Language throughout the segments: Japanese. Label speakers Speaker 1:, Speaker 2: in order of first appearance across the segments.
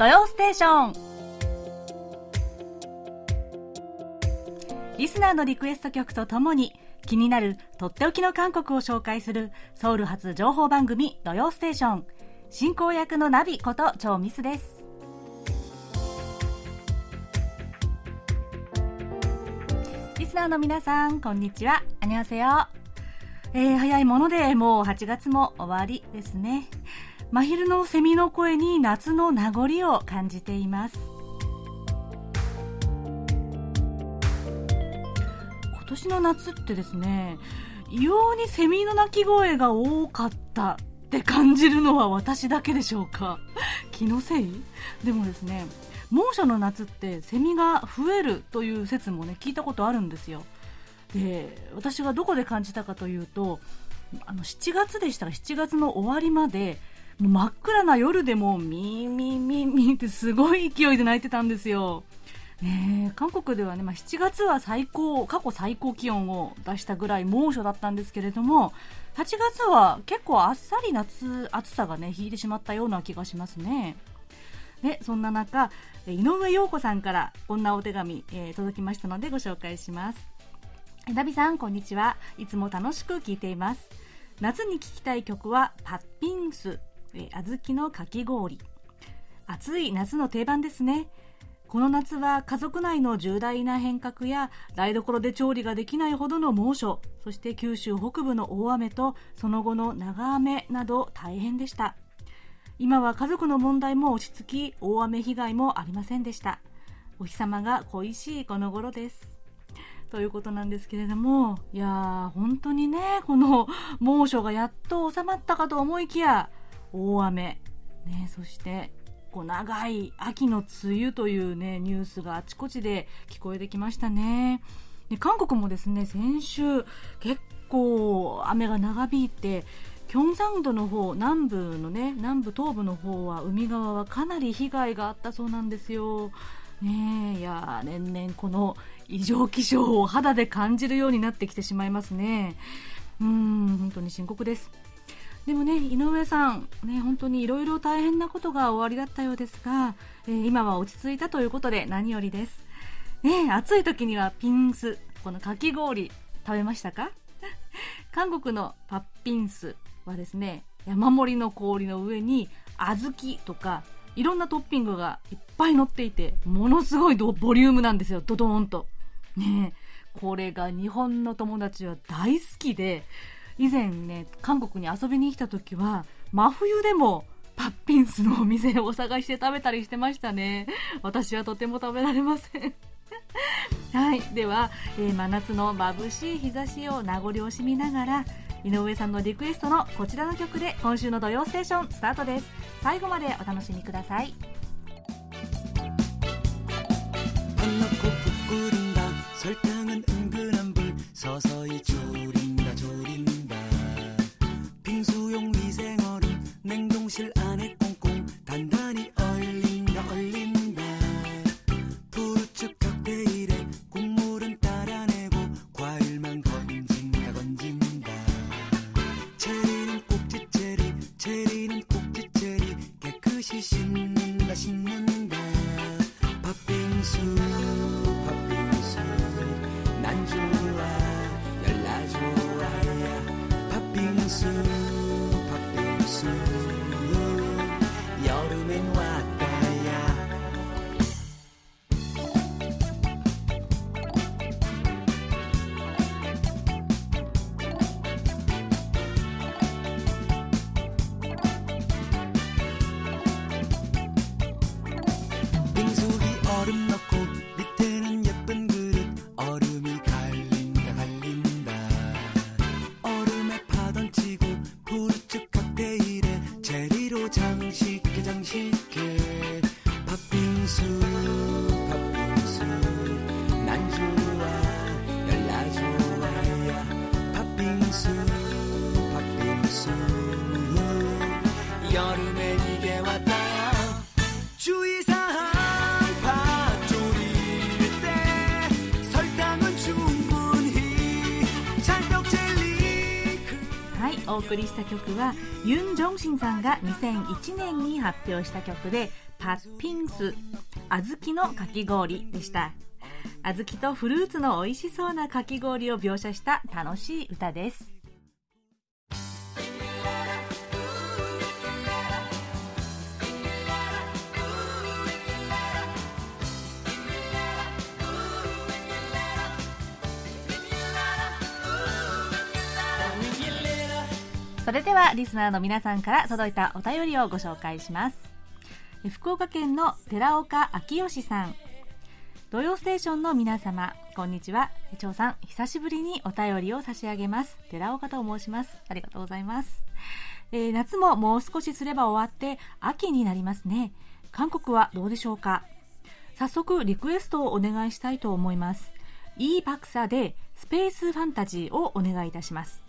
Speaker 1: 土曜ステーション。リスナーのリクエスト曲とともに気になるとっておきの韓国を紹介するソウル発情報番組土曜ステーション。進行役のナビこと超ミスです。リスナーの皆さんこんにちは。あにわせよえー、早いものでもう8月も終わりですね。真昼のセミの声に夏の名残を感じています。今年の夏ってですね異様にセミの鳴き声が多かったって感じるのは私だけでしょうか？気のせい？でもですね猛暑の夏ってセミが増えるという説もね聞いたことあるんですよ。で私がどこで感じたかというとあの7月でしたら7月の終わりまで真っ暗な夜でもミーミーミーミーってすごい勢いで鳴いてたんですよ。ね、韓国ではね、まあ、7月は最高、過去最高気温を出したぐらい猛暑だったんですけれども、8月は結構あっさり夏、暑さがね、引いてしまったような気がしますね。で、そんな中、井上陽子さんからこんなお手紙、えー、届きましたのでご紹介します。ダビさん、こんにちは。いつも楽しく聞いています。夏に聴きたい曲は、パッピンスえ小豆のかき氷。暑い夏の定番ですね。この夏は家族内の重大な変革や台所で調理ができないほどの猛暑そして九州北部の大雨とその後の長雨など大変でした。今は家族の問題も落ち着き大雨被害もありませんでした。お日様が恋しいこの頃です。ということなんですけれどもいやー本当にねこの猛暑がやっと収まったかと思いきや大雨、ね、そしてこう長い秋の梅雨というねニュースがあちこちで聞こえてきましたね。で韓国もですね先週結構雨が長引いてキョンサンドの方南部のね南部東部の方は海側はかなり被害があったそうなんですよ。ねいや年々この異常気象を肌で感じるようになってきてしまいますね。うん本当に深刻です。でもね、井上さん、ね、本当にいろいろ大変なことが終わりだったようですが、えー、今は落ち着いたということで何よりです。ね、暑い時にはピンス、このかき氷、食べましたか？韓国のパッピンスはですね、山盛りの氷の上に小豆とかいろんなトッピングがいっぱい乗っていて、ものすごいボリュームなんですよ、ドドーンと。ねこれが日本の友達は大好きで、以前ね韓国に遊びに来た時は真冬でもパッピンスのお店をお探して食べたりしてましたね。私はとても食べられません。はい。では、えー、真夏の眩しい日差しを名残惜しみながら井上さんのリクエストのこちらの曲で今週の土曜ステーションスタートです。最後までお楽しみください。送りした曲はユン・ジョンシンさんが2001年に発表した曲でパッピンス小豆のかき氷でした。小豆とフルーツの美味しそうなかき氷を描写した楽しい歌です。それではリスナーの皆さんから届いたお便りをご紹介します。福岡県の寺岡昭義さん。土曜ステーションの皆様こんにちは。長さん久しぶりにお便りを差し上げます。寺岡と申します。ありがとうございます、えー、夏ももう少しすれば終わって秋になりますね。韓国はどうでしょうか？早速リクエストをお願いしたいと思います。いいクサでスペースファンタジーをお願いいたします。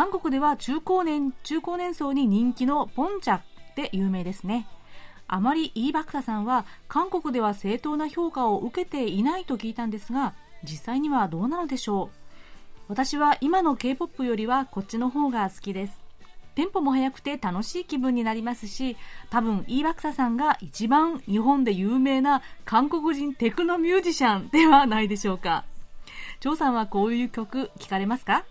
Speaker 1: 韓国では中高年中高年層に人気のポンチャで有名ですね。あまりイーバクタさんは韓国では正当な評価を受けていないと聞いたんですが実際にはどうなのでしょう。私は今の K-POP よりはこっちの方が好きです。テンポも速くて楽しい気分になりますし多分イーバクサさんが一番日本で有名な韓国人テクノミュージシャンではないでしょうか。張さんはこういう曲聞かれますか？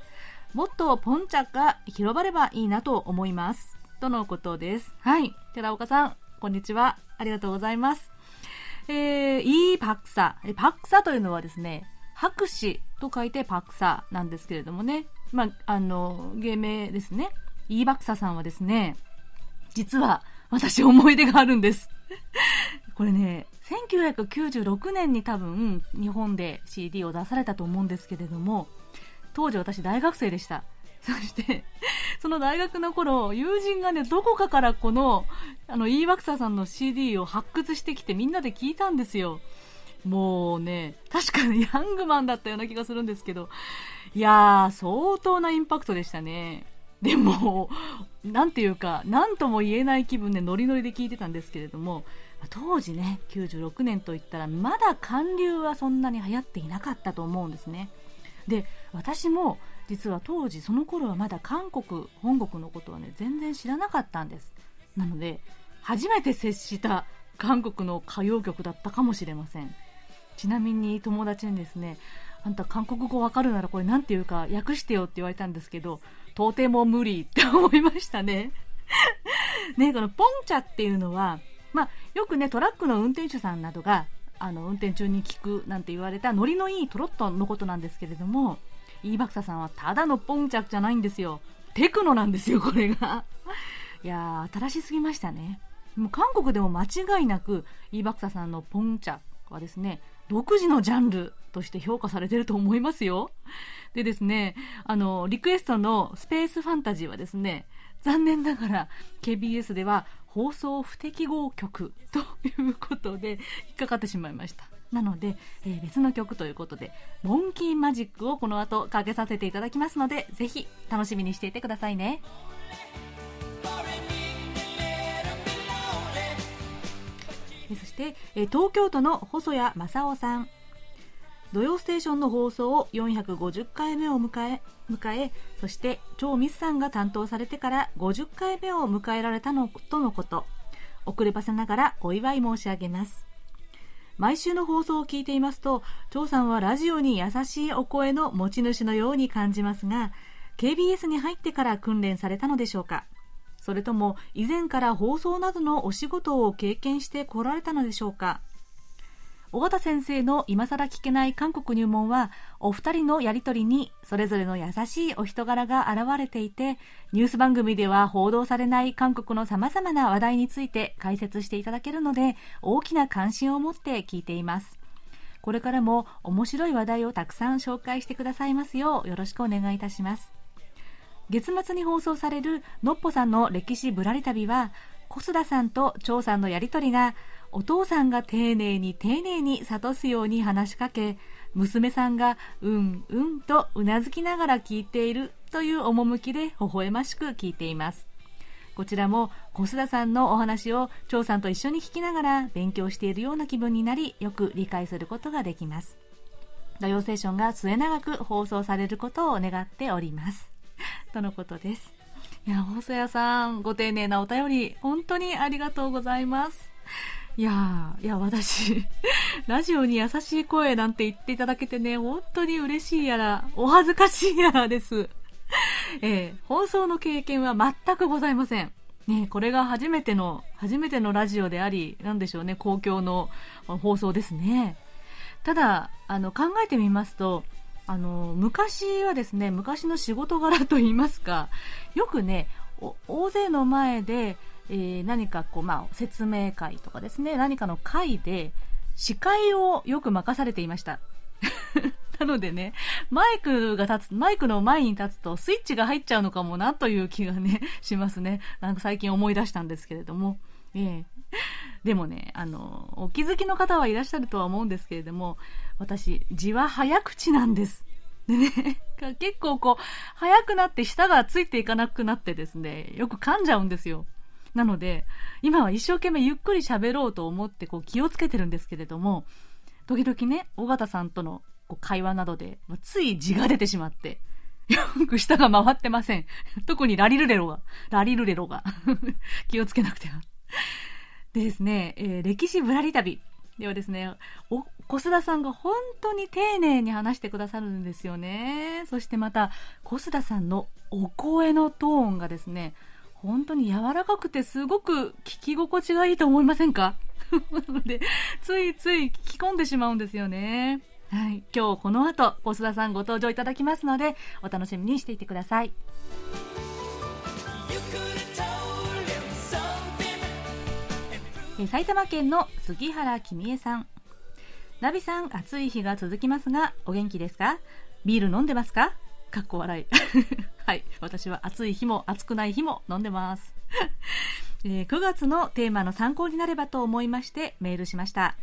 Speaker 1: もっとポンチャが広がればいいなと思いますとのことですはい寺岡さんこんにちは。ありがとうございます。えー、イーパクサ。パクサというのはですね、博士と書いてパクサなんですけれどもね。まあ、あの、芸名ですね。イーバクサさんはですね、実は私思い出があるんです。これね、1996年に多分日本で CD を出されたと思うんですけれども、当時私大学生でした。そして、その大学の頃、友人がね、どこかからこの、あの、イーバクサさんの CD を発掘してきてみんなで聞いたんですよ。もうね、確かにヤングマンだったような気がするんですけど、いやー、相当なインパクトでしたね。でも、なんていうか、なんとも言えない気分でノリノリで聞いてたんですけれども、当時ね、96年といったら、まだ韓流はそんなに流行っていなかったと思うんですね。で、私も実は当時その頃はまだ韓国本国のことはね全然知らなかったんです。なので初めて接した韓国の歌謡曲だったかもしれません。ちなみに友達にですねあんた韓国語わかるならこれ何て言うか訳してよって言われたんですけどとても無理って思いましたね。ねこのポンチャっていうのはまあ、よくねトラックの運転手さんなどがあの運転中に聞くなんて言われたノリのいいトロットのことなんですけれどもイーバクサさんはただのポンチャクじゃないんですよ。テクノなんですよ、これが。いやー、新しすぎましたね。もう韓国でも間違いなく、イーバクサさんのポンチャはですね、独自のジャンルとして評価されてると思いますよ。でですね、あの、リクエストのスペースファンタジーはですね、残念ながら KBS では放送不適合曲 ということで引っかかってしまいました。なので、えー、別の曲ということで、モンキーマジックをこの後かけさせていただきますので、ぜひ楽しみにしていてくださいね。そして、えー、東京都の細谷正夫さん。土曜ステーションの放送を450回目を迎え、迎え、そして超ミスさんが担当されてから50回目を迎えられたのとのこと。遅ればせながらお祝い申し上げます。毎週の放送を聞いていますと、張さんはラジオに優しいお声の持ち主のように感じますが、KBS に入ってから訓練されたのでしょうかそれとも以前から放送などのお仕事を経験してこられたのでしょうか尾形先生の今更聞けない韓国入門はお二人のやりとりにそれぞれの優しいお人柄が現れていてニュース番組では報道されない韓国の様々な話題について解説していただけるので大きな関心を持って聞いています。これからも面白い話題をたくさん紹介してくださいますようよろしくお願いいたします。月末に放送されるのっぽさんの歴史ぶらり旅は小須田さんと張さんのやりとりがお父さんが丁寧に丁寧に諭すように話しかけ娘さんがうんうんとうなずきながら聞いているという趣で微笑ましく聞いています。こちらも小須田さんのお話を張さんと一緒に聞きながら勉強しているような気分になりよく理解することができます。土曜ステーションが末永く放送されることを願っております。とのことです。いや細谷さんご丁寧なお便り本当にありがとうございます。いやいや、私、ラジオに優しい声なんて言っていただけてね、本当に嬉しいやら、お恥ずかしいやらです。えー、放送の経験は全くございません。ね、これが初めての、初めてのラジオであり、なんでしょうね、公共の放送ですね。ただ、あの、考えてみますと、あの、昔はですね、昔の仕事柄といいますか、よくね、大勢の前で、えー、何かこう、まあ、説明会とかですね、何かの会で、司会をよく任されていました。なのでね、マイクが立つ、マイクの前に立つとスイッチが入っちゃうのかもなという気がね、しますね。なんか最近思い出したんですけれども。ええでもね、あの、お気づきの方はいらっしゃるとは思うんですけれども、私、字は早口なんです。でね、結構こう、早くなって舌がついていかなくなってですね、よく噛んじゃうんですよ。なので、今は一生懸命ゆっくり喋ろうと思ってこう気をつけてるんですけれども、時々ね、尾形さんとのこう会話などで、つい字が出てしまって、よく舌が回ってません。特にラリルレロが、ラリルレロが 気をつけなくては。でですね、えー、歴史ぶらり旅。ではですね、お、小須田さんが本当に丁寧に話してくださるんですよね。そしてまた、小須田さんのお声のトーンがですね、本当に柔らかくてすごく聞き心地がいいと思いませんか？なので、ついつい聞き込んでしまうんですよね。はい。今日この後、小須田さんご登場いただきますので、お楽しみにしていてください。埼玉県の杉原君江さん。ナビさん、暑い日が続きますが、お元気ですか？ビール飲んでますか？かっこ笑い。はい。私は暑い日も暑くない日も飲んでます。えー、9月のテーマの参考になればと思いましてメールしました。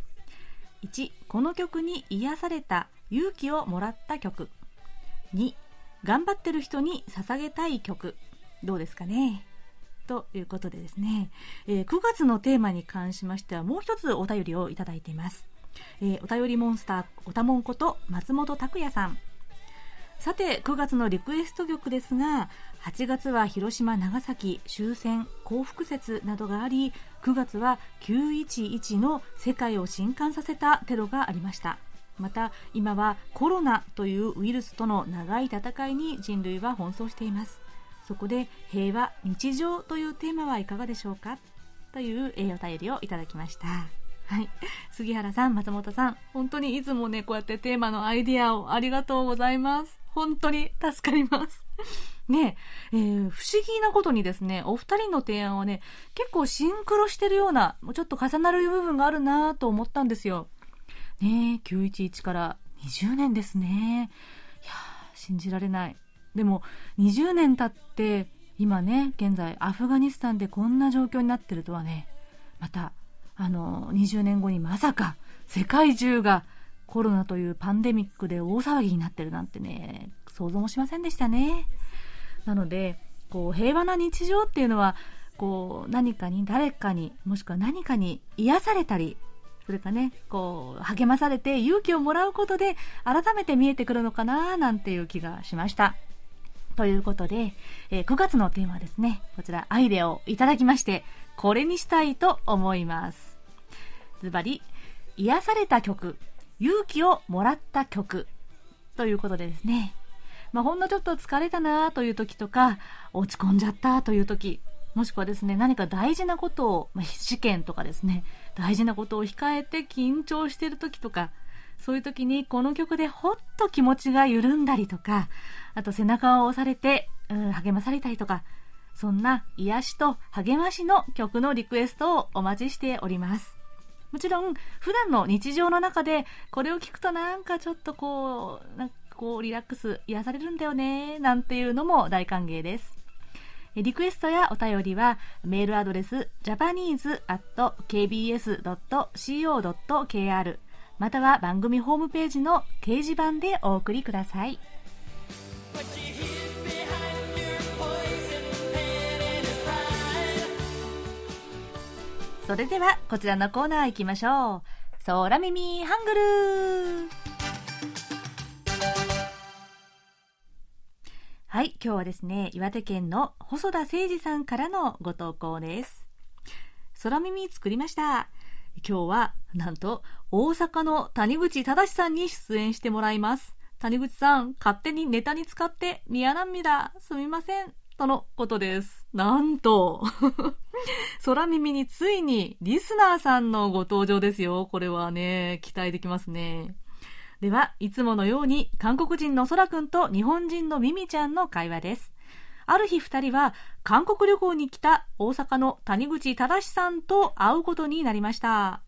Speaker 1: 1、この曲に癒された勇気をもらった曲。2、頑張ってる人に捧げたい曲。どうですかねということでですね、えー、9月のテーマに関しましてはもう一つお便りをいただいています。えー、お便りモンスター、おたもんこと松本拓也さん。さて9月のリクエスト曲ですが8月は広島長崎終戦幸福節などがあり9月は911の世界を震撼させたテロがありました。また今はコロナというウイルスとの長い戦いに人類は奔走しています。そこで平和日常というテーマはいかがでしょうか？というお便りをいただきました。はい。杉原さん、松本さん、本当にいつもね、こうやってテーマのアイディアをありがとうございます。本当に助かります。ねえ、えー、不思議なことにですね、お二人の提案はね、結構シンクロしてるような、もうちょっと重なる部分があるなと思ったんですよ。ねえ、911から20年ですね。いや信じられない。でも、20年経って、今ね、現在アフガニスタンでこんな状況になってるとはね、また、あの、20年後にまさか世界中がコロナというパンデミックで大騒ぎになってるなんてね、想像もしませんでしたね。なので、こう、平和な日常っていうのは、こう、何かに、誰かに、もしくは何かに癒されたり、それかね、こう、励まされて勇気をもらうことで、改めて見えてくるのかな、なんていう気がしました。ということで、えー、9月のテーマはですね、こちらアイデアをいただきまして、これにしたいと思います。ズバリ、癒された曲勇気をもらった曲ということでですね、まあ、ほんのちょっと疲れたなという時とか、落ち込んじゃったという時、もしくはですね、何か大事なことを、まあ、試験とかですね、大事なことを控えて緊張してる時とか、そういう時にこの曲でほっと気持ちが緩んだりとか、あと背中を押されて、うん、励まされたりとか、そんな癒しと励ましの曲のリクエストをお待ちしております。もちろん、普段の日常の中で、これを聞くとなんかちょっとこう、なんかこう、リラックス、癒されるんだよね、なんていうのも大歓迎です。リクエストやお便りは、メールアドレス、japanese.kbs.co.kr または番組ホームページの掲示板でお送りください。それではこちらのコーナー行きましょう。空耳ハングルはい、今日はですね、岩手県の細田誠二さんからのご投稿です。空耳作りました。今日はなんと大阪の谷口正さんに出演してもらいます谷口さん勝手にネタに使ってミヤナミだすみませんとのことです。なんと。空耳についにリスナーさんのご登場ですよ。これはね期待できますね。ではいつものように韓国人の空くんと日本人のミミちゃんの会話です。ある日二人は韓国旅行に来た大阪の谷口正さんと会うことになりました。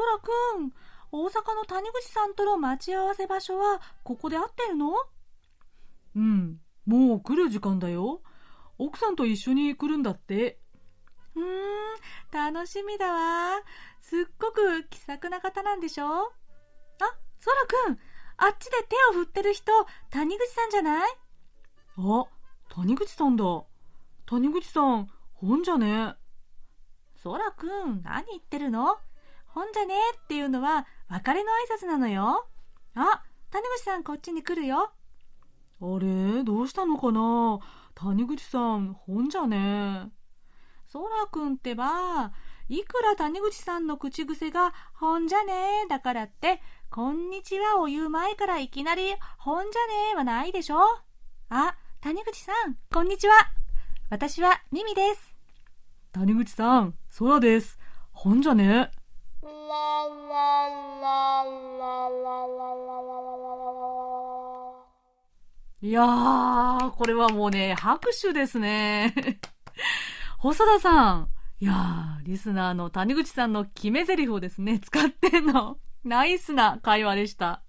Speaker 1: 空くん大阪の谷口さんとの待ち合わせ場所はここで合ってるの？
Speaker 2: うんもう来る時間だよ。奥さんと一緒に来るんだって。
Speaker 1: うーん楽しみだわ。すっごく気さくな方なんでしょ？あ空くんあっちで手を振ってる人谷口さんじゃない？
Speaker 2: あ谷口さんだ。谷口さん本じゃね。
Speaker 1: 空くん何言ってるの？本じゃねえっていうのは別れの挨拶なのよ。あ、谷口さんこっちに来るよ。
Speaker 2: あれ？どうしたのかな？谷口さん、本じゃねえ。
Speaker 1: そらくんってば、いくら谷口さんの口癖が、本じゃねえだからって、こんにちはを言う前からいきなり、本じゃねえはないでしょあ、谷口さん、こんにちは。私はミミです。
Speaker 2: 谷口さん、空です。本じゃねえ。
Speaker 1: いやー、これはもうね、拍手ですね。細田さん。いやー、リスナーの谷口さんの決め台詞をですね、使ってんの。ナイスな会話でした。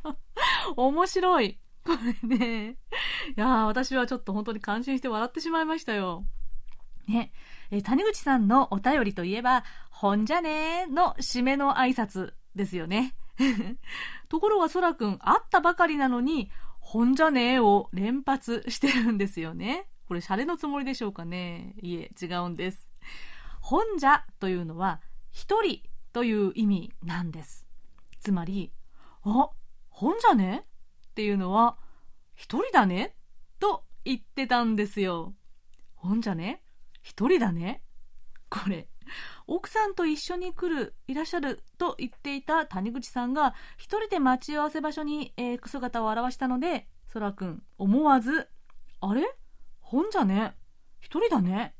Speaker 1: 面白い。これね。いやー、私はちょっと本当に感心して笑ってしまいましたよ。ね。え谷口さんのお便りといえば、ほんじゃねーの締めの挨拶ですよね。ところがそらくん、会ったばかりなのに、ほんじゃねーを連発してるんですよね。これ、シャレのつもりでしょうかね。いえ、違うんです。ほんじゃというのは、一人という意味なんです。つまり、あ、ほんじゃねっていうのは、一人だねと言ってたんですよ。ほんじゃね一人だね。これ奥さんと一緒に来るいらっしゃると言っていた谷口さんが一人で待ち合わせ場所に、えー、姿を現したのでそらくん思わず「あれ？本じゃね？一人だね」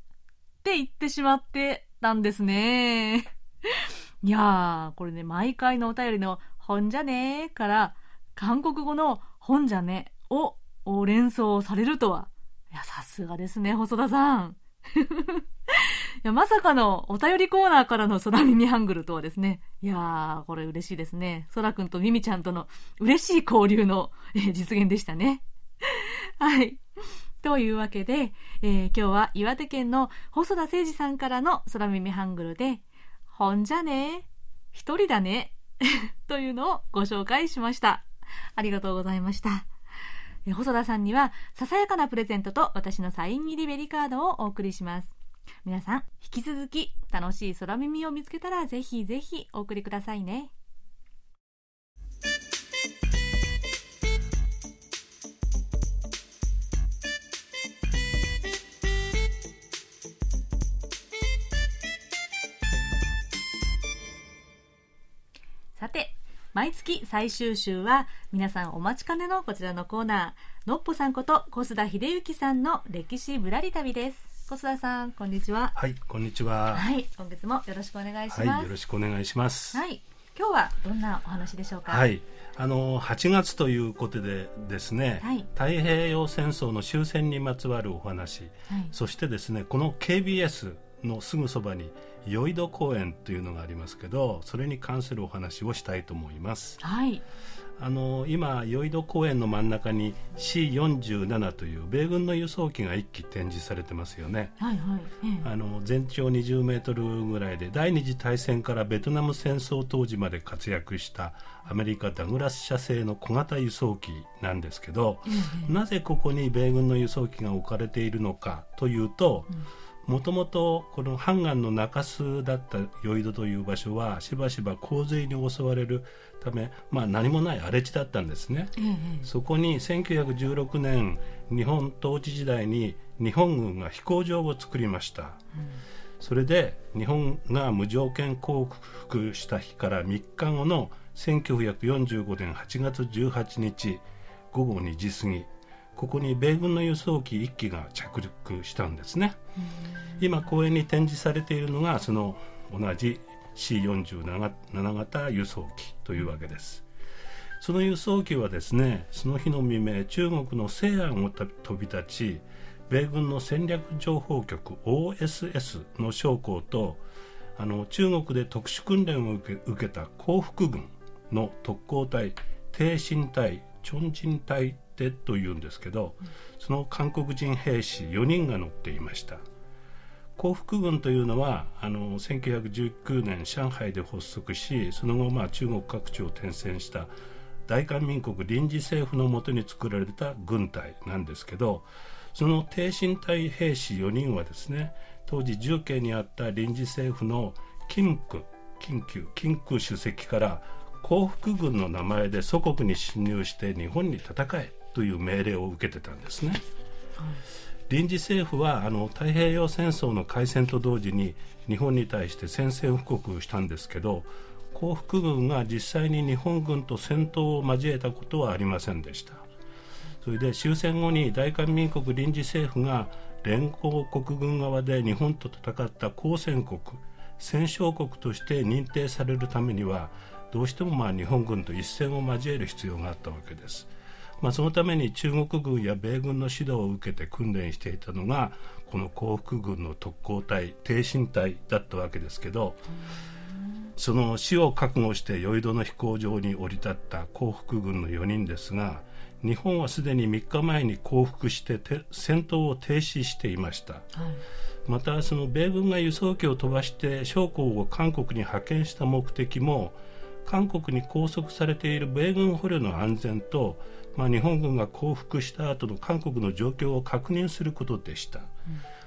Speaker 1: って言ってしまってたんですね。いやーこれね毎回のお便りの「本じゃね」から韓国語の「本じゃね」を連想されるとはいやさすがですね細田さん。いや、まさかのお便りコーナーからの空耳ハングルとはですね。いやー、これ嬉しいですね。空くんとミミちゃんとの嬉しい交流の、えー、実現でしたね。はい。というわけで、えー、今日は岩手県の細田誠二さんからの空耳ハングルで、ほんじゃね一人だね というのをご紹介しました。ありがとうございました。細田さんにはささやかなプレゼントと私のサイン入りベリカードをお送りします。皆さん引き続き楽しい空耳を見つけたらぜひぜひお送りくださいね。毎月最終週は皆さんお待ちかねのこちらのコーナー。のっぽさんこと小須田秀幸さんの歴史ぶらり旅です。小須田さんこんにちは。
Speaker 3: はいこんにちは。
Speaker 1: はい今月もよろしくお願いします、
Speaker 3: はい、よろしくお願いします。
Speaker 1: はい今日はどんなお話でしょうか？
Speaker 3: はいあの8月ということでですね、はい、太平洋戦争の終戦にまつわるお話、はい、そしてですねこの KBS のすぐそばに酔戸公園というのがありますけどそれに関するお話をしたいと思います。
Speaker 1: はい。
Speaker 3: あの今酔戸公園の真ん中に C47 という米軍の輸送機が1機展示されてますよね、
Speaker 1: はいはい。
Speaker 3: ええ、あの全長20メートルぐらいで第二次大戦からベトナム戦争当時まで活躍したアメリカダグラス社製の小型輸送機なんですけど、え、なぜここに米軍の輸送機が置かれているのかというと、うんもともとこのハンガンの中州だったヨイドという場所はしばしば洪水に襲われるため、まあ、何もない荒れ地だったんですね、ええ、そこに1916年日本統治時代に日本軍が飛行場を作りました、うん、それで日本が無条件降伏した日から3日後の1945年8月18日午後2時過ぎここに米軍の輸送機1機が着陸したんですね、今公園に展示されているのがその同じ C47 型輸送機というわけです。その輸送機はですねその日の未明中国の西安を飛び立ち米軍の戦略情報局 OSS の将校とあの中国で特殊訓練を受け受けた降伏軍の特攻隊挺身隊チョンジン隊ってというんですけど、その韓国人兵士4人が乗っていました。降伏軍というのはあの1919年上海で発足しその後、まあ、中国各地を転戦した大韓民国臨時政府のもとに作られた軍隊なんですけどその挺身隊兵士4人はですね当時重慶にあった臨時政府の金区緊急金区主席から降伏軍の名前で祖国に侵入して日本に戦えという命令を受けてたんですね。臨時政府はあの太平洋戦争の開戦と同時に日本に対して宣戦布告したんですけど降伏軍が実際に日本軍と戦闘を交えたことはありませんでしたそれで終戦後に大韓民国臨時政府が連合国軍側で日本と戦った交戦国戦勝国として認定されるためにはどうしてもまあ日本軍と一戦を交える必要があったわけです。まあ、そのために中国軍や米軍の指導を受けて訓練していたのがこの降伏軍の特攻隊挺身隊だったわけですけどその死を覚悟して酔い戸の飛行場に降り立った降伏軍の4人ですが日本はすでに3日前に降伏して戦闘を停止していました、はい、またその米軍が輸送機を飛ばして将校を韓国に派遣した目的も韓国に拘束されている米軍捕虜の安全と、まあ、日本軍が降伏した後の韓国の状況を確認することでした、うん、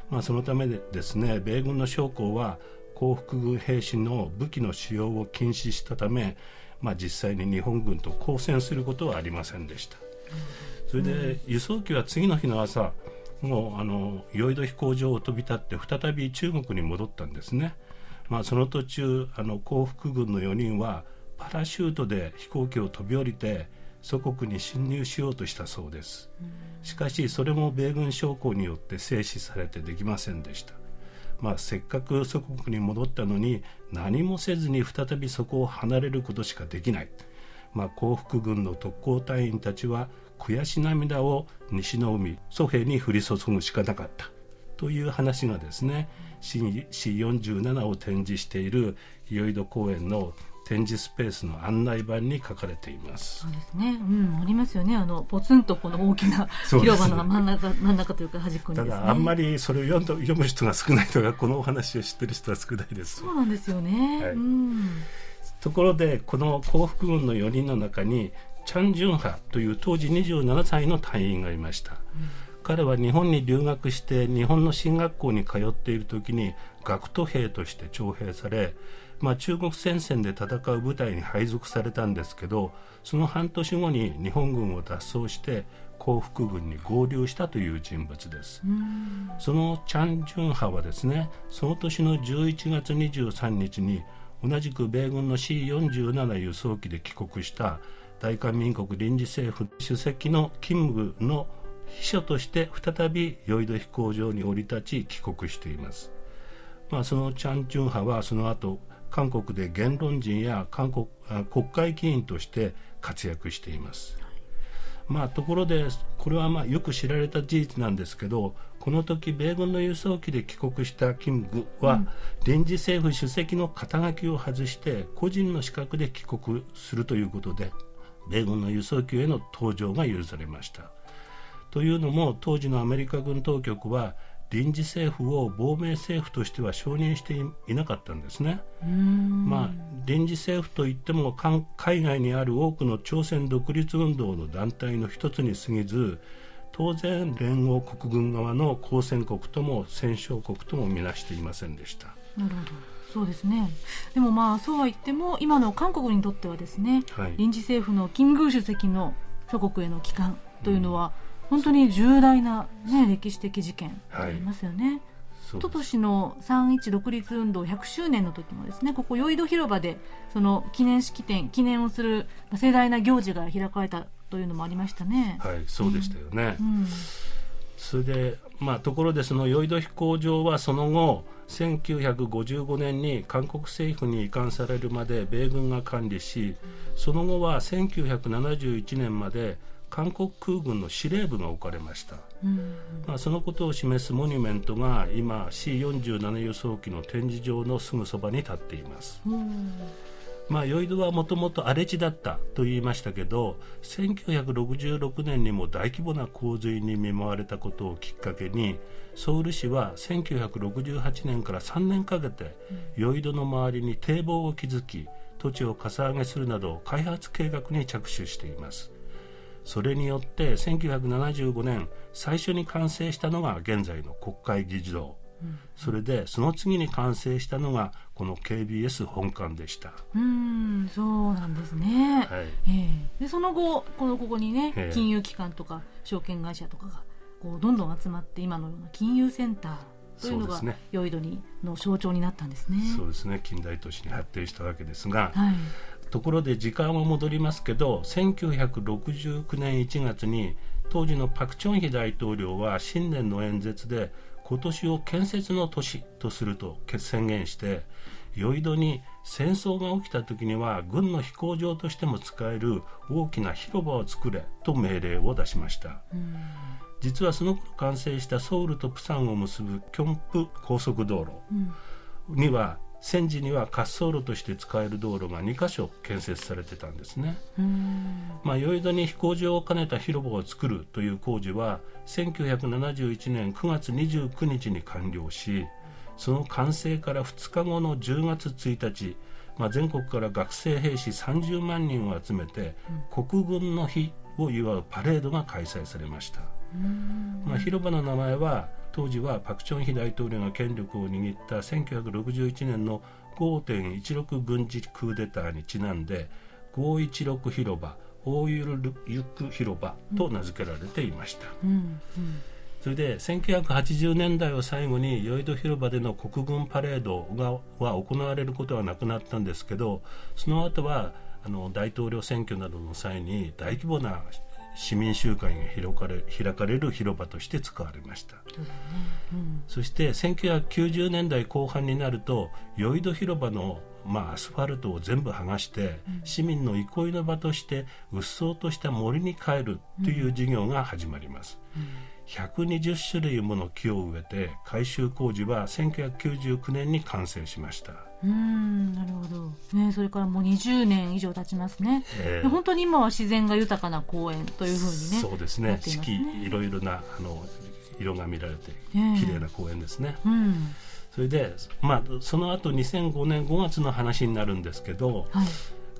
Speaker 3: まあ、そのためでですね米軍の将校は降伏軍兵士の武器の使用を禁止したため、まあ、実際に日本軍と交戦することはありませんでした、うん、それで輸送機は次の日の朝もうあの酔い戸飛行場を飛び立って再び中国に戻ったんですね、まあ、その途中あの降伏軍の4人はパラシュートで飛行機を飛び降りて祖国に侵入しようとしたそうです。しかしそれも米軍将校によって制止されてできませんでした。まあ、せっかく祖国に戻ったのに何もせずに再びそこを離れることしかできない、まあ、降伏軍の特攻隊員たちは悔し涙を西の海蘇兵に降り注ぐしかなかった。という話がですね C47 を展示している伊予井戸公園の展示スペースの案内板に書かれています。
Speaker 1: そうですね。うん、ありますよね。あのポツンとこの大きな広場の真ん中、真ん中というか端っこに、
Speaker 3: ね、ただあんまりそれを読ん読む人が少ないとかこのお話を知ってる人は少ないです。
Speaker 1: そうなんですよね。はい、うん。
Speaker 3: ところでこの幸福軍の4人の中にチャン・ジュンハという当時27歳の隊員がいました。うん彼は日本に留学して日本の進学校に通っている時に学徒兵として徴兵されまあ、中国戦線で戦う部隊に配属されたんですけどその半年後に日本軍を脱走して降伏軍に合流したという人物です。そのチャン・ジュンハはですねその年の11月23日に同じく米軍の C47 輸送機で帰国した大韓民国臨時政府主席のキムグの秘書として再びヨイド飛行場に降り立ち帰国しています、まあ、そのチャン・ジュンハはその後韓国で言論人や韓国国会議員として活躍しています。まあ、ところでこれはまあよく知られた事実なんですけどこの時米軍の輸送機で帰国したキムグは、うん、臨時政府主席の肩書きを外して個人の資格で帰国するということで米軍の輸送機への搭乗が許されました。というのも当時のアメリカ軍当局は臨時政府を亡命政府としては承認していなかったんですね。まあ、臨時政府といっても海外にある多くの朝鮮独立運動の団体の一つに過ぎず当然連合国軍側の交戦国とも戦勝国ともみなしていませんでした。
Speaker 1: なるほど。そうですね。でもまあそうは言っても今の韓国にとってはですね、はい、臨時政府の金宮主席の祖国への帰還というのは、本当に重大な、ね、歴史的事件でありますよね。はい一昨年の3.1独立運動100周年の時もですねここ、ヨイド広場でその記念式典記念をする盛大な行事が開かれたというのもありましたね。
Speaker 3: はい、そうでしたよね。うん、それで、まあ、ところでそのヨイド飛行場はその後1955年に韓国政府に移管されるまで米軍が管理しその後は1971年まで韓国空軍の司令部が置かれました、うん。まあ、そのことを示すモニュメントが今 C47 輸送機の展示場のすぐそばに立っています、うん。まあ、ヨイドはもともと荒れ地だったと言いましたけど1966年にも大規模な洪水に見舞われたことをきっかけにソウル市は1968年から3年かけてヨイドの周りに堤防を築き土地をかさ上げするなど開発計画に着手していますそれによって1975年最初に完成したのが現在の国会議事堂。それでその次に完成したのがこの KBS 本館でした。
Speaker 1: うんそうなんですね、はい。えー、でその後このここにね、金融機関とか証券会社とかがこうどんどん集まって今のような金融センターというのがヨイドにの象徴になったんですね。
Speaker 3: そうですね。近代都市に発展したわけですが、はい、ところで時間は戻りますけど1969年1月に当時のパク・チョンヒ大統領は新年の演説で今年を建設の年とすると宣言してヨイドに戦争が起きた時には軍の飛行場としても使える大きな広場を作れと命令を出しました。実はその頃完成したソウルとプサンを結ぶキョンプ高速道路には、戦時には滑走路として使える道路が2箇所建設されてたんですね。まあ、ヨイドに飛行場を兼ねた広場を作るという工事は1971年9月29日に完了しその完成から2日後の10月1日、まあ、全国から学生兵士30万人を集めて、国軍の日を祝うパレードが開催されました。まあ、広場の名前は当時はパク・チョンヒ大統領が権力を握った1961年の5.16軍事クーデターにちなんで516広場大ゆるゆく広場と名付けられていました、うんうん。それで1980年代を最後にヨイド広場での国軍パレードがは行われることはなくなったんですけどその後はあの大統領選挙などの際に大規模な市民集会が開かれ開かれる広場として使われました、うん、そして1990年代後半になるとヨイド広場のまあ、アスファルトを全部剥がして、うん、市民の憩いの場としてうっそうとした森に変えるという事業が始まります、うん120種類もの木を植えて改修工事は1999年に完成しました。
Speaker 1: うんなるほど、ね、それからもう20年以上経ちますね、えー、本当に今は自然が豊かな公園というふうにね
Speaker 3: そうですね。四季いろいろなあの色が見られて綺麗な公園ですね、えー、うん。それで、まあ、その後2005年5月の話になるんですけど、はい、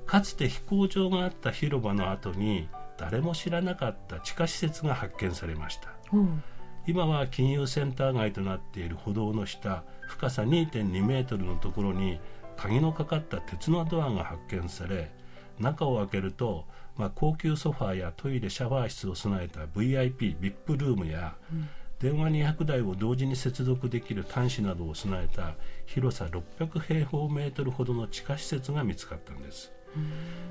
Speaker 3: かつて飛行場があった広場の後に誰も知らなかった地下施設が発見されました今は金融センター街となっている歩道の下深さ2.2メートルのところに鍵のかかった鉄のドアが発見され中を開けると、まあ、高級ソファーやトイレシャワー室を備えた VIP、VIP ルームや、うん、電話200台を同時に接続できる端子などを備えた広さ600平方メートルほどの地下施設が見つかったんです。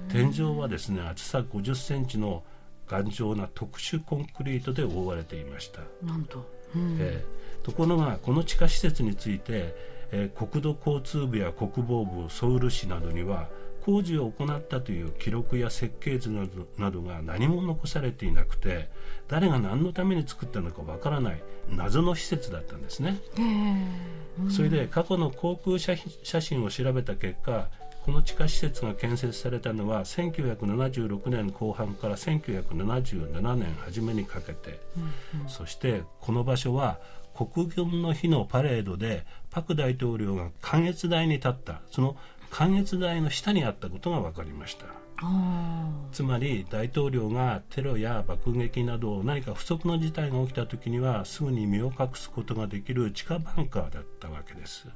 Speaker 3: 天井はですね厚さ50センチの頑丈な特殊コンクリートで覆われていました。
Speaker 1: なんと、
Speaker 3: うん、えー、ところがこの地下施設について、えー、国土交通部や国防部ソウル市などには工事を行ったという記録や設計図などなどが何も残されていなくて誰が何のために作ったのかわからない謎の施設だったんですね、うん、それで過去の航空写真を調べた結果この地下施設が建設されたのは1976年後半から1977年初めにかけて、うんうん、そしてこの場所は国軍の日のパレードでパク大統領が関越台に立った。その関越台の下にあったことが分かりました。つまり大統領がテロや爆撃など何か不測の事態が起きた時にはすぐに身を隠すことができる地下バンカーだったわけです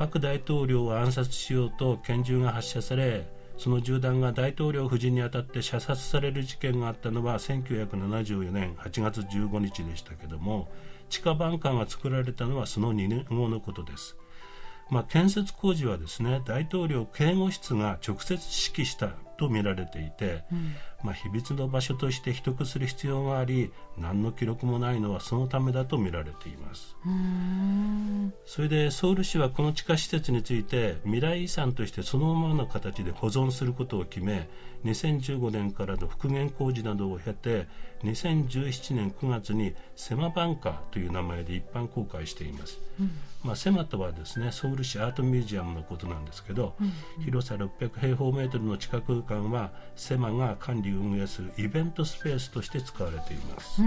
Speaker 3: パク大統領を暗殺しようと拳銃が発射されその銃弾が大統領夫人に当たって射殺される事件があったのは1974年8月15日でしたけども地下バンカーが作られたのはその2年後のことです。まあ、建設工事はですね大統領警護室が直接指揮したと見られていて、うん、まあ、秘密の場所として秘匿する必要があり何の記録もないのはそのためだと見られています。それでソウル市はこの地下施設について未来遺産としてそのままの形で保存することを決め2015年からの復元工事などを経て2017年9月にセマバンカーという名前で一般公開しています、うん、まあ、セマとはですねソウル市アートミュージアムのことなんですけど、うんうん、広さ600平方メートルの地下空間はセマが管理運営するイベントスペースとして使われています。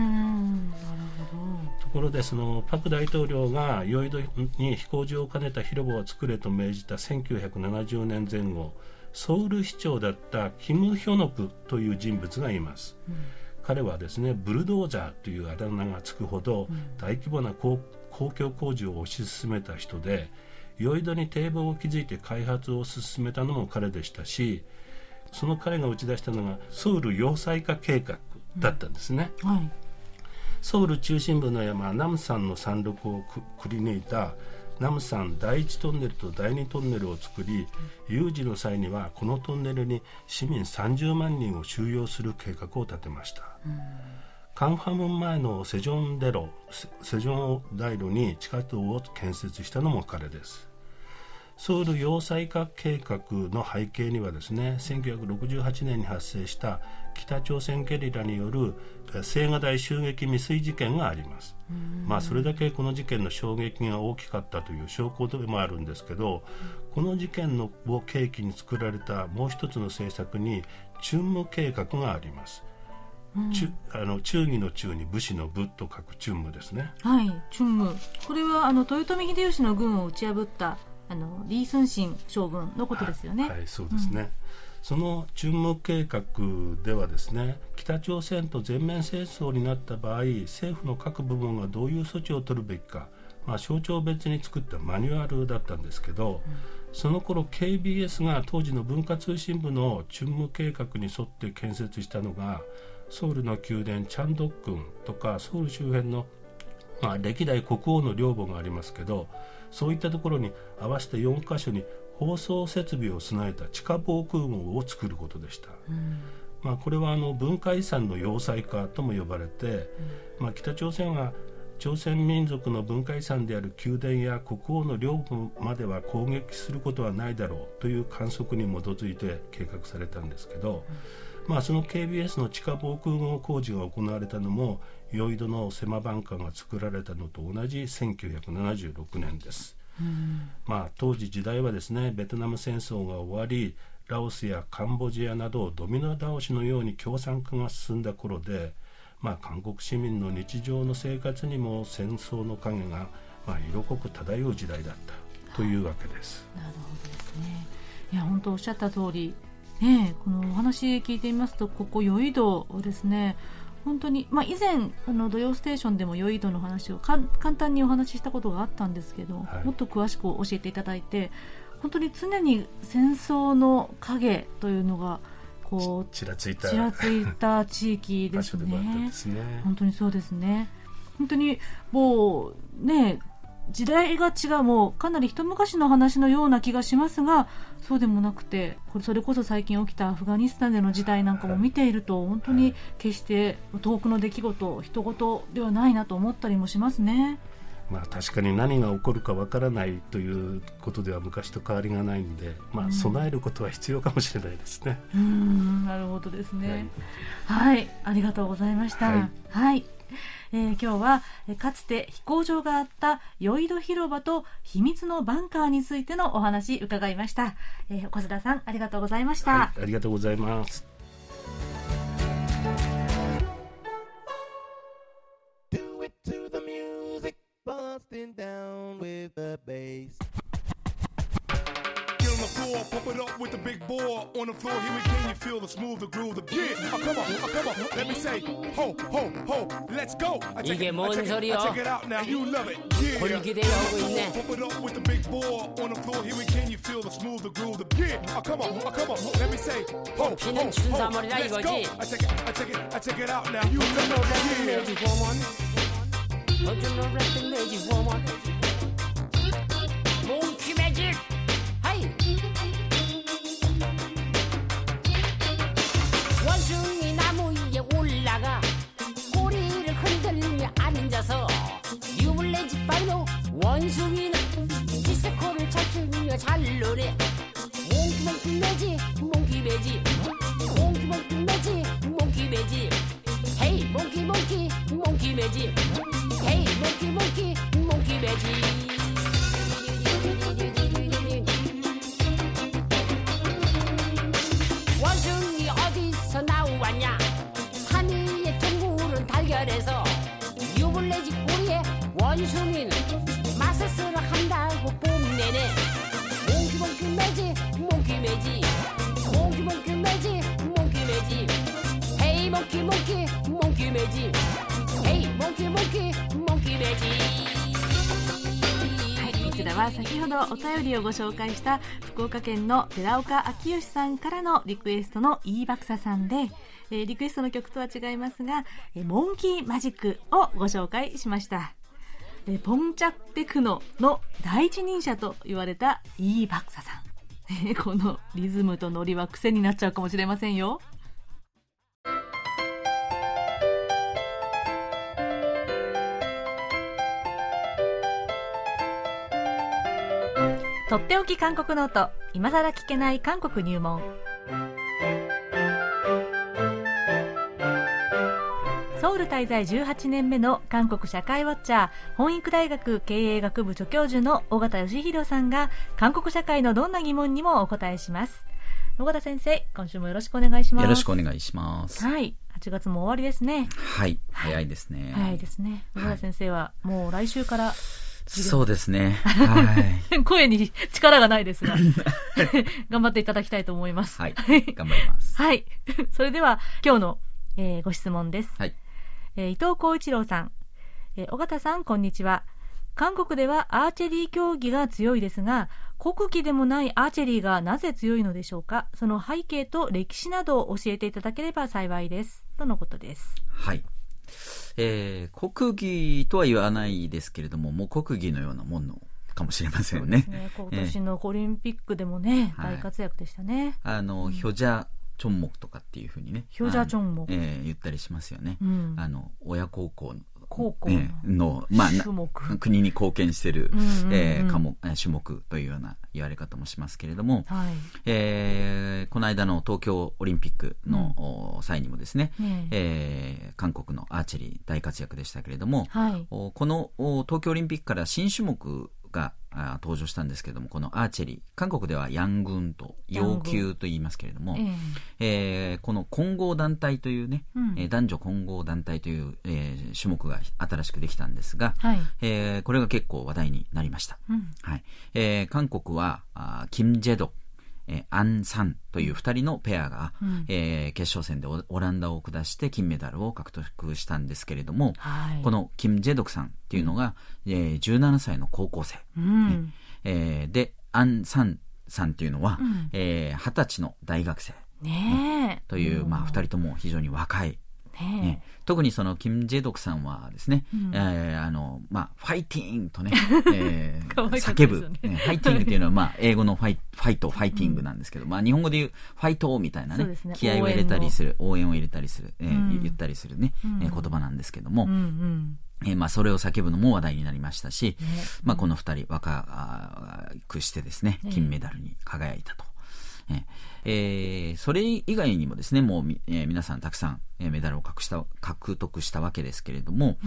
Speaker 3: ところでそのパク大統領がヨイドに飛行場を兼ねた広場を作れと命じた1970年前後ソウル市長だったキム・ヒョノクという人物がいます、うん、彼はですねブルドーザーというあだ名がつくほど大規模な公共工事を推し進めた人でヨイドに堤防を築いて開発を進めたのも彼でしたしその彼が打ち出したのがソウル要塞化計画だったんですね、うんはい、ソウル中心部の山ナム山の山麓をくり抜いたナムサン第1トンネルと第2トンネルを作り有事の際にはこのトンネルに市民30万人を収容する計画を立てました、うん、カンファムン前のセジョンデロセジョン大路に地下道を建設したのも彼ですソウル要塞化計画の背景にはですね1968年に発生した北朝鮮ゲリラによる青瓦台襲撃未遂事件があります、まあ、それだけこの事件の衝撃が大きかったという証拠でもあるんですけどこの事件のを契機に作られたもう一つの政策にチュンム計画があります、うん、あの忠義の忠に武士の武と書くチュンムですね。
Speaker 1: はいチュンム。これはあの豊臣秀吉の軍を打ち破ったあの李承信将軍のことですよね。
Speaker 3: はい、そうですね。うん、その注目計画ではですね北朝鮮と全面戦争になった場合政府の各部門がどういう措置を取るべきか、まあ、省庁別に作ったマニュアルだったんですけど、うん、その頃 KBS が当時の文化通信部の注目計画に沿って建設したのがソウルの宮殿チャンドックンとかソウル周辺の、まあ、歴代国王の領母がありますけどそういったところに合わせて4カ所に放送設備を備えた地下防空壕を作ることでした。うん。まあ、これはあの文化遺産の要塞化とも呼ばれて、うん、まあ、北朝鮮は朝鮮民族の文化遺産である宮殿や国王の領土までは攻撃することはないだろうという観測に基づいて計画されたんですけど、うん、まあ、その KBS の地下防空壕工事が行われたのもヨイドのセマバンカーが作られたのと同じ1976年です。まあ、当時時代はですねベトナム戦争が終わりラオスやカンボジアなどドミノ倒しのように共産化が進んだ頃で、まあ、韓国市民の日常の生活にも戦争の影が、まあ、色濃く漂う時代だったというわけです。
Speaker 1: なるほどですねいや本当おっしゃった通りね、このお話聞いてみますとここヨイドですね。本当に、まあ、以前あの土曜ステーションでもヨイドの話を簡単にお話ししたことがあったんですけど、はい、もっと詳しく教えていただいて本当に常に戦争の影というのがこ
Speaker 3: うちらついた
Speaker 1: ちらついた地域ですね。ね、本当にそうですね。本当にもうね時代が違うもうかなり一昔の話のような気がしますがそうでもなくてそれこそ最近起きたアフガニスタンでの事態なんかも見ていると本当に決して遠くの出来事人事ではないなと思ったりもしますね。
Speaker 3: まあ、確かに何が起こるかわからないということでは昔と変わりがないんで、まあ、備えることは必要かもしれないですね。
Speaker 1: うんなるほどですね、はい、はい、ありがとうございました。はい、はいえー、今日はかつて飛行場があったヨイド広場と秘密のバンカーについてのお話伺いました、えー、小須田さんありがとうございました、は
Speaker 3: い、ありがとうございます
Speaker 4: the floor, pump it up with the big bore. On the floor, here we can, you feel the smooth, the groove, the beat. Oh, come on, oh, come on, let me say, ho, ho, ho, let's go. I take,
Speaker 5: 이게
Speaker 4: it, I, take it, I take it out now, you love it. Yeah. Pump it up with the big bore. On the floor, here we can, you feel the smooth, the groove, the beat. Oh, come on, oh, come on, let me say, ho, ho, ho, let's go. I take it, I take it, I take it out now, you love it. Yeah.
Speaker 5: Woman, 잘 추며 잘 노래 몽키 몽키 매직 몽키 매직 몽키 몽키 매직 몽키 매직 헤이 몽키 몽키 몽키 매직 헤이 몽키 몽키 몽키 매직 원숭이 어디서 나왔냐? 산 위에 둥그런 달걀에서 유불내지 꼬리에 원숭이는 쓰러 한다고 뽐내네 モンキーメジモンーモンキーメジモンキーメジヘモンキーモンーモンキーメジーモンキー
Speaker 1: モンーメジこちらは先ほどお便りをご紹介した福岡県の寺岡昭義さんからのリクエストの飯爆サさんで、えー、リクエストの曲とは違いますが、えー、モンキーマジックをご紹介しました。えー、ポンチャッペクノの第一人者と言われた飯爆サさん。このリズムとノリは癖になっちゃうかもしれませんよ。とっておき韓国ノート今さら聞けない韓国入門ソウル滞在18年目の韓国社会ウォッチャー弘益大学経営学部助教授の緒方義広さんが韓国社会のどんな疑問にもお答えします尾形先生今週もよろしくお願いします
Speaker 6: よろしくお願いします。
Speaker 1: はい8月も終わりですね
Speaker 6: はい。早いですね。
Speaker 1: 早いですね尾形先生はもう来週から
Speaker 6: そうですね。はい。
Speaker 1: 声に力がないですが 頑張っていただきたいと思います
Speaker 6: はい。頑張ります。
Speaker 1: はい。それでは、今日の、えーご質問です。
Speaker 6: はい。
Speaker 1: えー伊藤浩一郎さん。えー尾形さん、こんにちは。韓国ではアーチェリー競技が強いですが、国技でもないアーチェリーがなぜ強いのでしょうか？その背景と歴史などを教えていただければ幸いです。とのことです。
Speaker 6: はい。えー、国技とは言わないですけれども、もう国技のようなものかもしれませんね。
Speaker 1: ね今年のオリンピックでもね、
Speaker 6: はい
Speaker 1: 大活躍でしたね。
Speaker 6: あの、ヒョジャチョンモクとかっていうふうにね。
Speaker 1: ヒョジャチョンモク
Speaker 6: えー言ったりしますよね。
Speaker 1: うん
Speaker 6: あの、親孝行の。
Speaker 1: 高校の
Speaker 6: まあ、な
Speaker 1: 種目
Speaker 6: 国に貢献してる、
Speaker 1: う
Speaker 6: えー科目えー種目というような言われ方もしますけれども、
Speaker 1: はい。
Speaker 6: えーこの間の東京オリンピックの、お際にもですね、
Speaker 1: ね
Speaker 6: えー韓国のアーチェリー大活躍でしたけれども、このお東京オリンピックから新種目があ登場したんですけれどもこのアーチェリー韓国ではヤングンと要求と言いますけれども、
Speaker 1: え
Speaker 6: えーこの混合団体というね、
Speaker 1: うん
Speaker 6: えー男女混合団体という、えー種目が新しくできたんですが、
Speaker 1: はい。
Speaker 6: えーこれが結構話題になりました。
Speaker 1: うん。
Speaker 6: はい。えー韓国は、あーキム・ジェド、えーアン・サンという二人のペアが、
Speaker 1: うん
Speaker 6: えー決勝戦でオオランダを下して金メダルを獲得したんですけれども、
Speaker 1: はい。
Speaker 6: このキム・ジェドクさんっていうのが、えー17歳の高校生。
Speaker 1: うん。
Speaker 6: えーで、アン・サンさんっていうのは、
Speaker 1: うん
Speaker 6: えー20歳の大学生
Speaker 1: ねえ。
Speaker 6: という、まあ、二
Speaker 1: 人。
Speaker 6: 人とも非常に若い。ね。
Speaker 1: ね
Speaker 6: 特にそのキム・ジェドクさんはですね、
Speaker 1: うん。
Speaker 6: えーあの、まあ、ファイティングとね、えー叫ぶ、
Speaker 1: ね
Speaker 6: ねファイティングっていうのは、まあ、英語のファイファイト、ファイティングなんですけど、まあ、日本語で言うファイトみたいなね
Speaker 1: ね。
Speaker 6: 気合を入れたりする、応援を。入れたりする、えー
Speaker 1: うん。
Speaker 6: 言ったりするね、
Speaker 1: うん。
Speaker 6: えー言葉なんですけども、
Speaker 1: うんうん。
Speaker 6: えーまあ、それを叫ぶのも話題になりましたし、
Speaker 1: ね。
Speaker 6: まあ、この二人若くしてですね
Speaker 1: ええ
Speaker 6: 金メダルに輝いたと。えーえーそれ以外にもですね、もうみ、えー皆さんたくさん、えーメダルを獲した獲得したわけですけれども、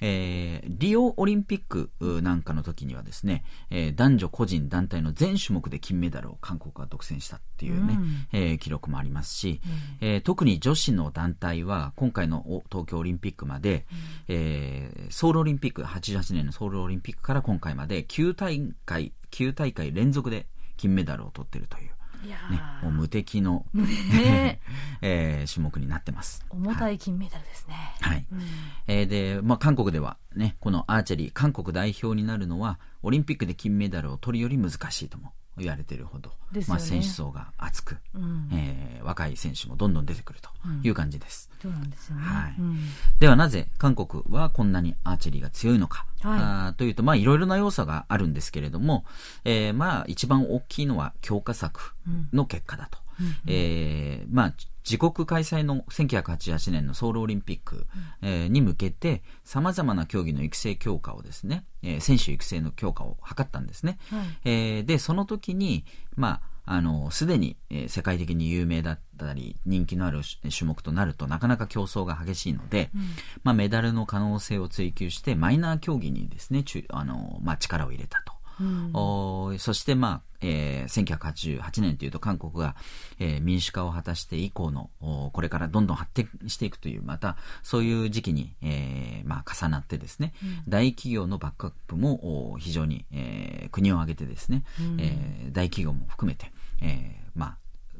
Speaker 6: えーリオオリンピックうなんかの時にはですね、えー男女個人団体の全種目で金メダルを韓国が独占したっていうね、
Speaker 1: うん。
Speaker 6: えー記録もありますし、えー特に女子の団体は今回のお東京オリンピックまで、えーソウルオリンピック88年のソウルオリンピックから今回まで9大会9大会連続で金メダルを取っているという。ね、もう無敵の、ね えー、種目になってます。
Speaker 1: 重たい金メダルですね。
Speaker 6: はい。うん、えー、で、まあ、韓国ではね、このアーチェリー、韓国代表になるのは、オリンピックで金メダルを取るより難しいとも言われているほど、ね、まあ、選手層が厚く、うん、えー、若い選手もどんどん出てくるという感じです。
Speaker 1: うん、そうなんですよね、
Speaker 6: はい、うん、ではなぜ韓国はこんなにアーチェリーが強いのか、はい、あというと、まあ、いろいろな要素があるんですけれども、えー、まあ一番大きいのは強化策の結果だと。うん、えー、まあ自国開催の1988年のソウルオリンピック、うん、えー、に向けて、様々な競技の育成強化をですね、えー、選手育成の強化を図ったんですね。はい、えー、で、その時に、まあ、あの、すでに、えー、世界的に有名だったり、人気のある種目となるとなかなか競争が激しいので、うん、まあ、メダルの可能性を追求して、マイナー競技にですね、あの、まあ、力を入れたと。うん、おそして、まあ、えー、1988年というと韓国が、えー、民主化を果たして以降の、これからどんどん発展していくという、またそういう時期に、えー、まあ、重なってですね、うん、大企業のバックアップも非常に、えー、国を挙げてですね、うん、えー、大企業も含めて、えー、まあ、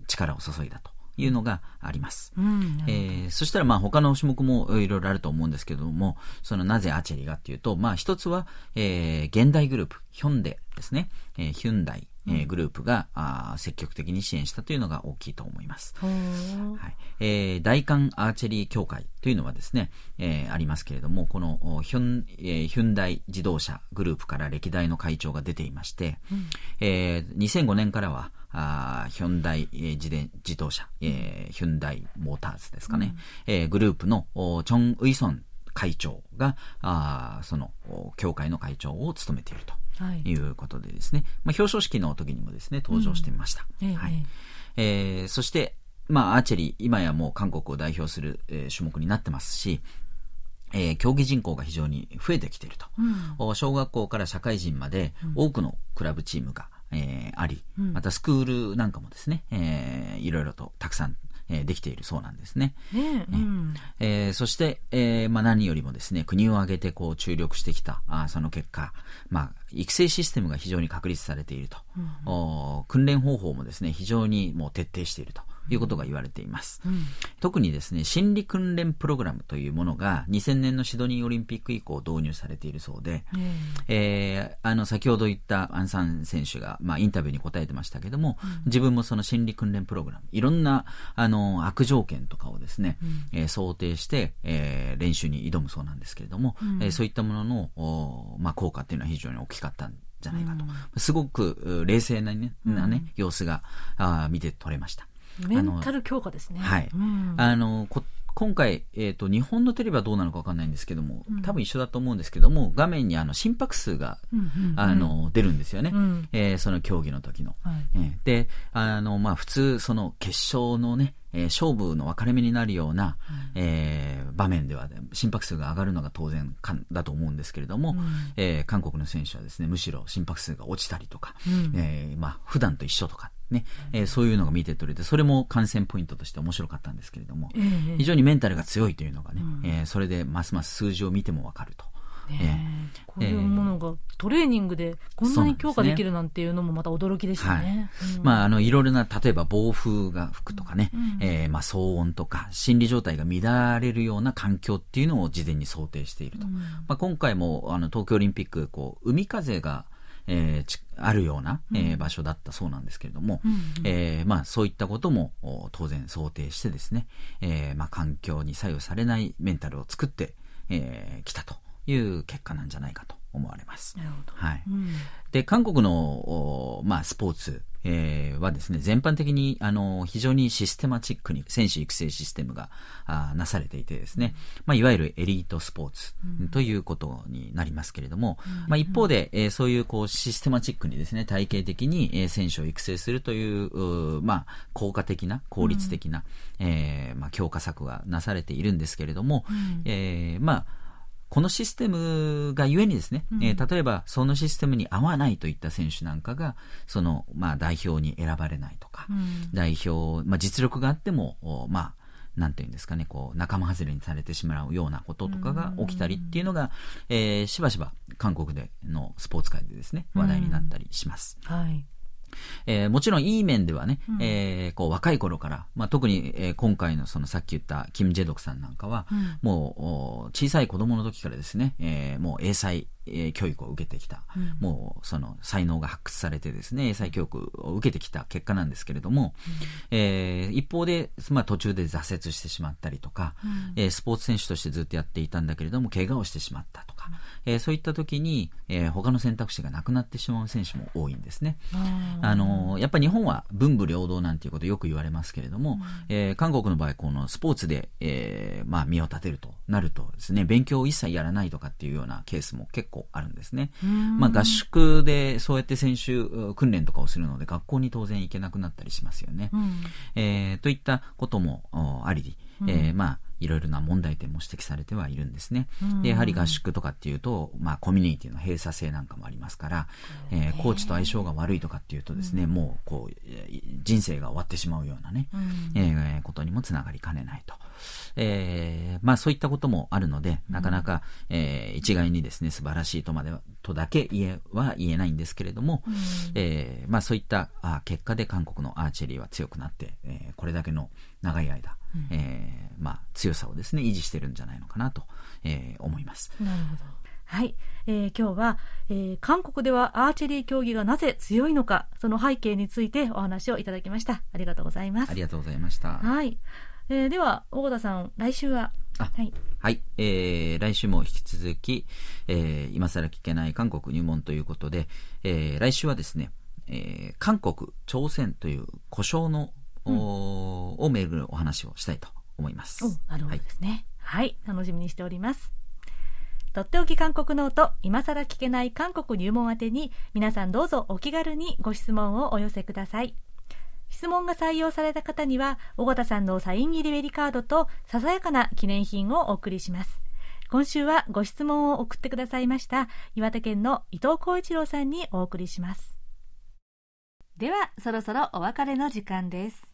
Speaker 6: 力を注いだと。いうのがあります。うん、えー、そしたらまあ他の種目もいろいろあると思うんですけども、そのなぜアーチェリーがっていうと、まあ一つは、えー、現代グループ、ヒョンデですね、えー、ヒュンダイ、えー、グループが、あ積極的に支援したというのが大きいと思います。はい。えー、大韓アーチェリー協会というのはですね、えー、ありますけれども、このヒョン、えー、ヒュンダイ自動車グループから歴代の会長が出ていまして、うん、えー、2005年からは、あヒョンダイ、えー、自転自動車、えー、ヒュンダイモーターズですかね、うん、えー、グループのチョン・ウイソン会長が、あその、協会の会長を務めていると。い。うことでですね、はい、まあ、表彰式の時にもですね、登場してみました。うん、はい。えー、そして、まあ、アーチェリー、今やもう韓国を代表する、えー、種目になってますし、えー、競技人口が非常に増えてきていると、うん、小学校から社会人まで多くのクラブチームが、えー、あり、またスクールなんかもですね、えー、いろいろとたくさんえー、できているそうなんですね。ねうん、えー、そして、えーまあ、何よりもですね、国を挙げてこう注力してきた、あその結果、まあ、育成システムが非常に確立されていると、うん、お訓練方法もですね、非常にもう徹底していると。いうことが言われています。うん、特にですね、心理訓練プログラムというものが2000年のシドニーオリンピック以降導入されているそうで、うん、えー、あの、先ほど言ったアンサン選手が、まあ、インタビューに答えてましたけども、うん、自分もその心理訓練プログラム、いろんな、あの、悪条件とかをですね、うん、えー、想定して、えー、練習に挑むそうなんですけれども、うん、えー、そういったものの、おまあ、効果っていうのは非常に大きかったんじゃないかと。すごく冷静なね、なね、様子があ見て取れました。
Speaker 1: メンタル強化ですね。
Speaker 6: はい。うん、あのこ今回、えっ、ー、と、日本のテレビはどうなのかわかんないんですけども、多分一緒だと思うんですけども、画面にあの心拍数が、あの、出るんですよね。うん、えー、その競技の時の。はい、えー、で、あの、まあ、普通、その決勝のね、えー、勝負の分かれ目になるような、えー、場面では、ね、心拍数が上がるのが当然かだと思うんですけれども、うん、えー、韓国の選手はですね、むしろ心拍数が落ちたりとか、うん、えー、まあ、普段と一緒とかね、えー、そういうのが見て取れて、それも観戦ポイントとして面白かったんですけれども、えー、非常にメンタルが強いというのがね、うん、えー、それでますます数字を見てもわかると。
Speaker 1: ねえー、こういうものがトレーニングでこんなに強化できるなんていうのもまた驚きでしたね。
Speaker 6: はい。うん、まあ、あの、いろいろな、例えば暴風が吹くとかね、うん、えー、まあ、騒音とか、心理状態が乱れるような環境っていうのを事前に想定していると。うん、まあ、今回も、あの、東京オリンピック、こう、海風が、えー、あるような、えー、場所だったそうなんですけれども、うんうん、えー、まあ、そういったことも当然想定してですね、えーまあ、環境に左右されないメンタルを作ってき、えー、たという結果なんじゃないかと思われます。はい、うん、で韓国の、まあ、スポーツえー、はですね、全般的に、あの、非常にシステマチックに選手育成システムがあなされていてですね、まあ、いわゆるエリートスポーツということになりますけれども、うん、まあ、一方で、えー、そういうこうシステマチックにですね、体系的に、えー、選手を育成するという、うまあ、効果的な、効率的な、うん、えー、まあ、強化策がなされているんですけれども、うん、えー、まあ、このシステムがゆえにですね、うん、えー、例えばそのシステムに合わないといった選手なんかが、その、まあ代表に選ばれないとか、うん、代表、まあ実力があっても、まあ、なんていうんですかね、こう、仲間外れにされてしまうようなこととかが起きたりっていうのが、えー、しばしば韓国でのスポーツ界でですね、話題になったりします。はい。えー、もちろんいい面ではね、うん、えー、こう若い頃から、まあ、特に、えー、今回のそのさっき言ったキム・ジェドクさんなんかは、うん、もう小さい子供の時からですね、えー、もう英才えー、教育を受けてきた、うん、もうその才能が発掘されてですね英才教育を受けてきた結果なんですけれども、うん、えー、一方で、まあ、途中で挫折してしまったりとか、うん、えー、スポーツ選手としてずっとやっていたんだけれども怪我をしてしまったとか、うん、えー、そういった時に、えー、他の選択肢がなくなってしまう選手も多いんですね。あのやっぱり日本は文武両道なんていうことよく言われますけれども、うん、えー、韓国の場合このスポーツで、えーまあ、身を立てるとなるとですね勉強を一切やらないとかっていうようなケースも結構あるんですね。まあ、合宿でそうやって選手訓練とかをするので学校に当然行けなくなったりしますよね。うん、えー、といったこともあり、えー、まあいろいろな問題点も指摘されてはいるんですね。でやはり合宿とかっていうと、まあ、コミュニティの閉鎖性なんかもありますから、えー、コーチと相性が悪いとかっていうとですね、もうこう人生が終わってしまうようなね、えー、ことにもつながりかねないと。えー、まあそういったこともあるので、なかなか、えー、一概にですね、素晴らしいとまでは、とだけ言えは言えないんですけれども、うん、えー、まあそういったあ結果で韓国のアーチェリーは強くなって、えー、これだけの長い間、うん、えー、まあ強さをですね、維持してるんじゃないのかなと、えー、思います。
Speaker 1: なるほど。はい、えー、今日は、えー、韓国ではアーチェリー競技がなぜ強いのかその背景についてお話をいただきましたありがとうございます
Speaker 6: ありがとうございました
Speaker 1: はいえー、では、大田さん、来週は？
Speaker 6: はい。はい。えー、来週も引き続き、えー、今更聞けない韓国入門ということで、えー、来週はですね、えー、韓国、朝鮮という故障の、うん、をめぐるお話をしたいと思います。
Speaker 1: なるほどですね、はい。はい。楽しみにしております。とっておき韓国ノート、今更聞けない韓国入門宛てに、皆さんどうぞお気軽にご質問をお寄せください。質問が採用された方には、緒方さんのサイン入りベリカードと、ささやかな記念品をお送りします。今週はご質問を送ってくださいました、岩手県の伊藤浩一郎さんにお送りします。では、そろそろお別れの時間です。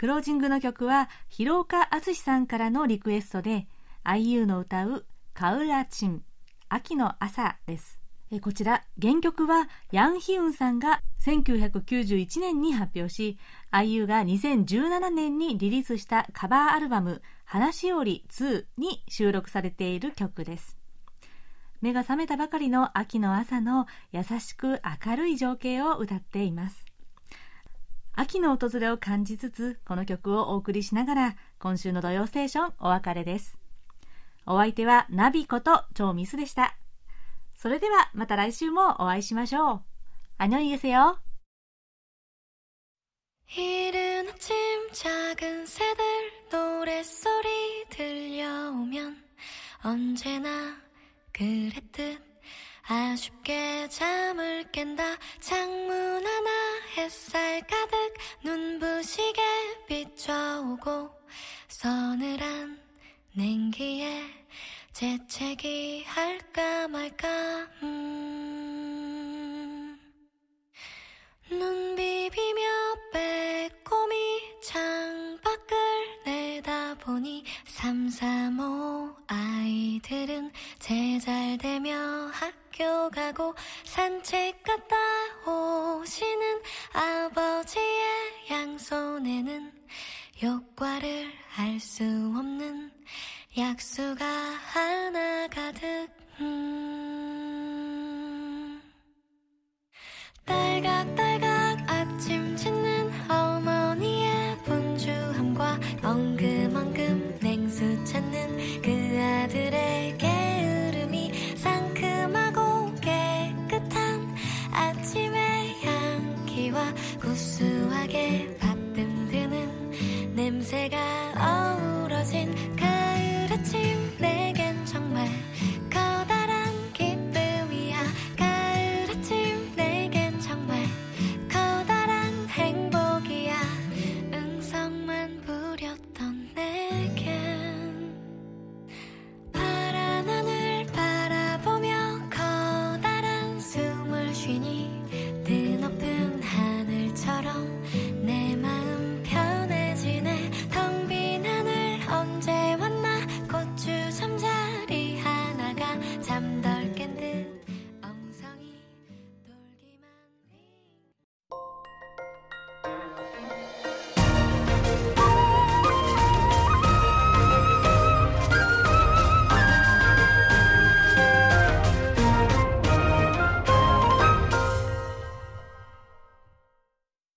Speaker 1: クロージングの曲は、広岡敦さんからのリクエストで、IU の歌う、カウラチン、秋の朝です。こちら、原曲はヤン・ヒウンさんが1991年に発表し、IU が2017年にリリースしたカバーアルバム、話しおり2に収録されている曲です。目が覚めたばかりの秋の朝の優しく明るい情景を歌っています。秋の訪れを感じつつ、この曲をお送りしながら、今週の土曜ステーションお別れです。お相手はナビこと超ミスでした。それではまた来週もお会いしましょう。안녕히계세요이른아침작은새들노랫소리들려오면언제나그랬듯 아쉽게 잠을 깬다 창문 하나 햇살 가득 눈부시게 비춰오고 서늘한 냉기에 재채기 할까 말까 음. 눈 비비며 빼꼼히 창밖을 내다보니 삼삼오 아이들은 제잘되며 학 교 가고 산책 갔다 오시는 아버지의 양손에는 효과를 알 수 없는 약수가 하나 가득 음. 딸각딸각 구수하게 받듬드는 냄새가 어우러진